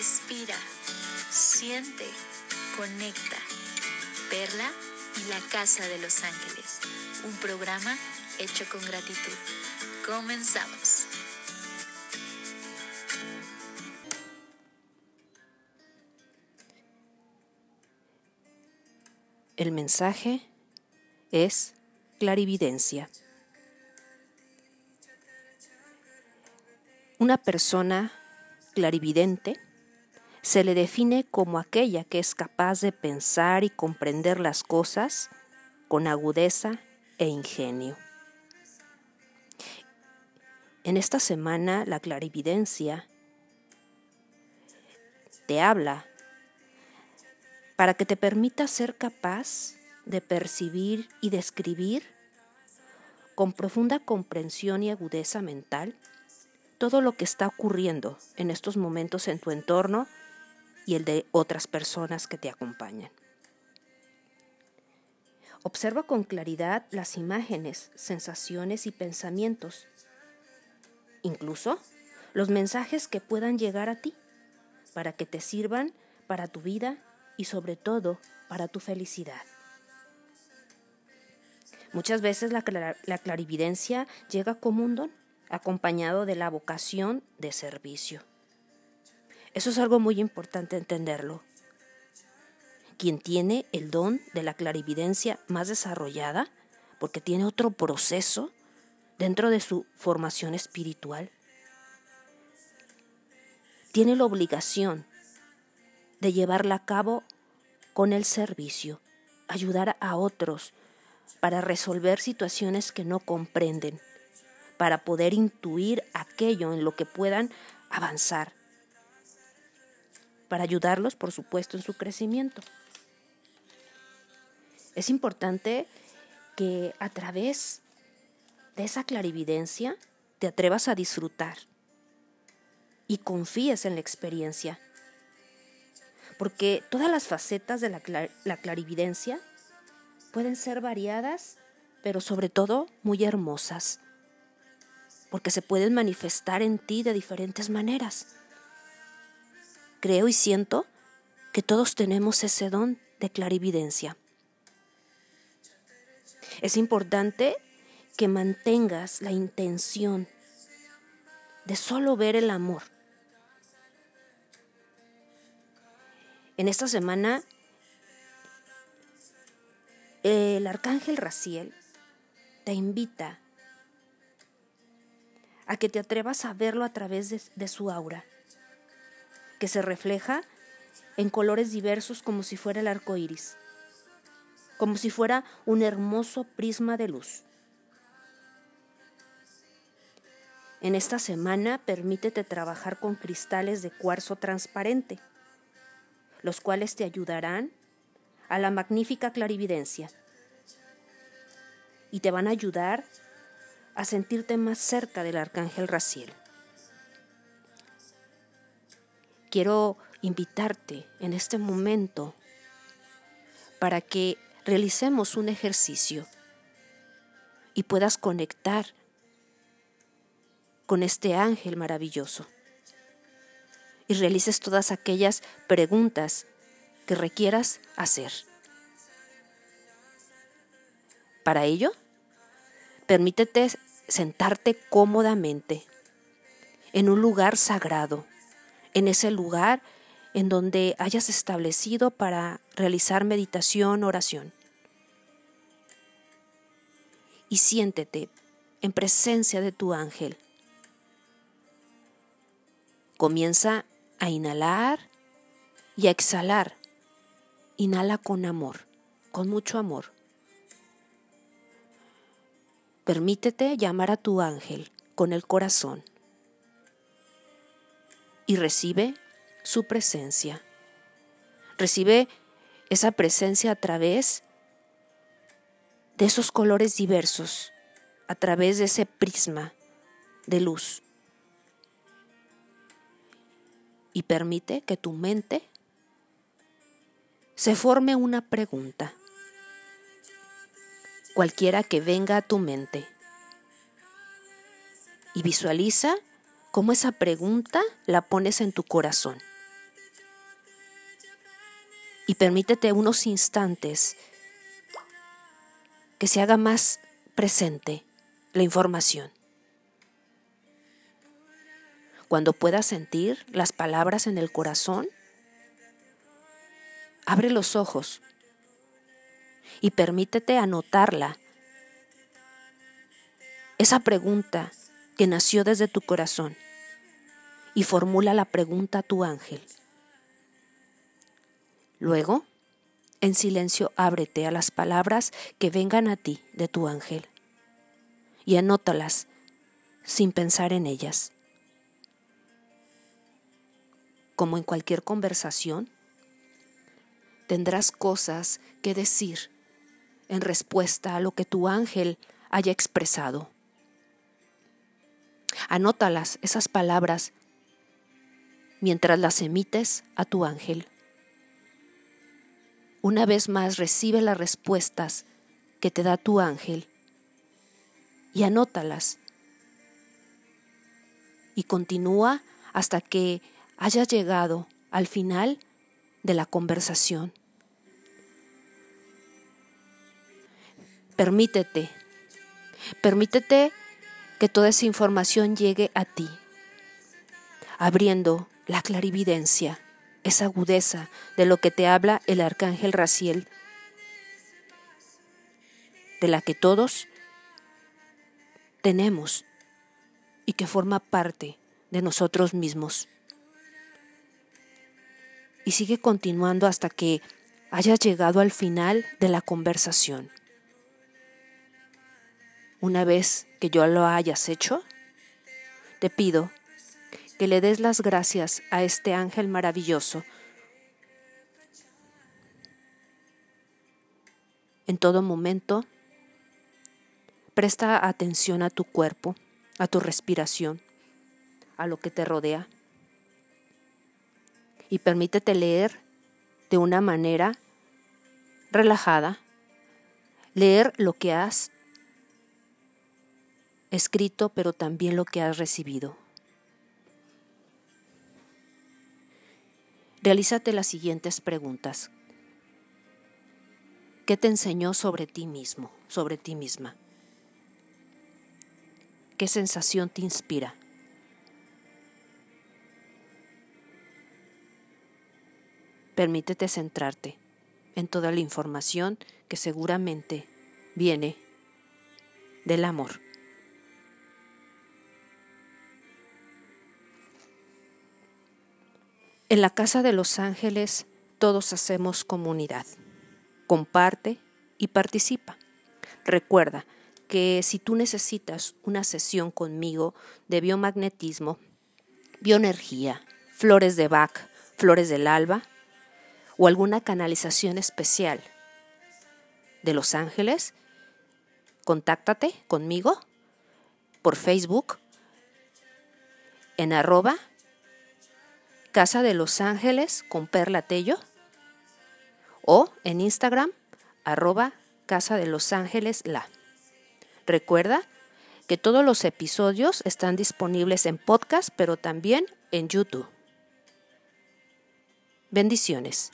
Respira, siente, conecta. Perla y la Casa de los Ángeles. Un programa hecho con gratitud. Comenzamos. El mensaje es clarividencia. Una persona clarividente se le define como aquella que es capaz de pensar y comprender las cosas con agudeza e ingenio. En esta semana la clarividencia te habla para que te permita ser capaz de percibir y describir con profunda comprensión y agudeza mental todo lo que está ocurriendo en estos momentos en tu entorno y el de otras personas que te acompañan. Observa con claridad las imágenes, sensaciones y pensamientos, incluso los mensajes que puedan llegar a ti, para que te sirvan para tu vida y sobre todo para tu felicidad. Muchas veces la, la, clarividencia llega como un don, acompañado de la vocación de servicio. Eso es algo muy importante entenderlo. Quien tiene el don de la clarividencia más desarrollada, porque tiene otro proceso dentro de su formación espiritual, tiene la obligación de llevarla a cabo con el servicio, ayudar a otros para resolver situaciones que no comprenden, para poder intuir aquello en lo que puedan avanzar, para ayudarlos, por supuesto, en su crecimiento. Es importante que a través de esa clarividencia te atrevas a disfrutar y confíes en la experiencia porque todas las facetas de la, clarividencia pueden ser variadas, pero sobre todo muy hermosas, porque se pueden manifestar en ti de diferentes maneras. Creo y siento que todos tenemos ese don de clarividencia. Es importante que mantengas la intención de solo ver el amor En esta semana, el arcángel Raciel te invita a que te atrevas a verlo a través de, de, su aura, que se refleja en colores diversos como si fuera el arco iris, como si fuera un hermoso prisma de luz. En esta semana permítete trabajar con cristales de cuarzo transparente los cuales te ayudarán a la magnífica clarividencia y te van a ayudar a sentirte más cerca del arcángel Raciel. Quiero invitarte en este momento para que realicemos un ejercicio y puedas conectar con este ángel maravilloso y realices todas aquellas preguntas que requieras hacer. Para ello, permítete sentarte cómodamente en un lugar sagrado, en ese lugar en donde hayas establecido para realizar meditación, oración. Y siéntete en presencia de tu ángel. Comienza a inhalar y a exhalar. Inhala con amor, con mucho amor. Permítete llamar a tu ángel con el corazón y recibe su presencia. Recibe esa presencia a través de esos colores diversos, a través de ese prisma de luz y permite que tu mente se forme una pregunta, cualquiera que venga a tu mente, y visualiza cómo esa pregunta la pones en tu corazón y permítete unos instantes que se haga más presente la información. Cuando puedas sentir las palabras en el corazón, abre los ojos y permítete anotarla. Esa pregunta que nació desde tu corazón y formula la pregunta a tu ángel. Luego, en silencio ábrete a las palabras que vengan a ti de tu ángel y anótalas sin pensar en ellas. Como en cualquier conversación, tendrás cosas que decir en respuesta a lo que tu ángel haya expresado. Anótalas, esas palabras, mientras las emites a tu ángel. Una vez más recibe las respuestas que te da tu ángel y anótalas. Y continúa hasta que hayas llegado al final de la conversación. Permítete, permítete que toda esa información llegue a ti, abriendo la clarividencia esa agudeza de lo que te habla el arcángel Raciel, de la que todos tenemos y que forma parte de nosotros mismos. Y sigue continuando hasta que hayas llegado al final de la conversación. Una vez que yo lo hayas hecho, te pido que le des las gracias a este ángel maravilloso. En todo momento, presta atención a tu cuerpo, a tu respiración, a lo que te rodea y permítete leer de una manera relajada, leer lo que has escrito, pero también lo que has recibido. Realízate las siguientes preguntas. ¿Qué te enseñó sobre ti mismo, sobre ti misma? ¿Qué sensación te inspira? Permítete centrarte en toda la información que seguramente viene del amor. En la Casa de los Ángeles todos hacemos comunidad. Comparte y participa. Recuerda que si tú necesitas una sesión conmigo de biomagnetismo, bioenergía, flores de Bach, flores del alba o alguna canalización especial de los ángeles, contáctate conmigo por Facebook en arroba Casa de los Ángeles con Perla Tello o en Instagram arroba Casa de los Ángeles La. Recuerda que todos los episodios están disponibles en podcast, pero también en YouTube. Bendiciones.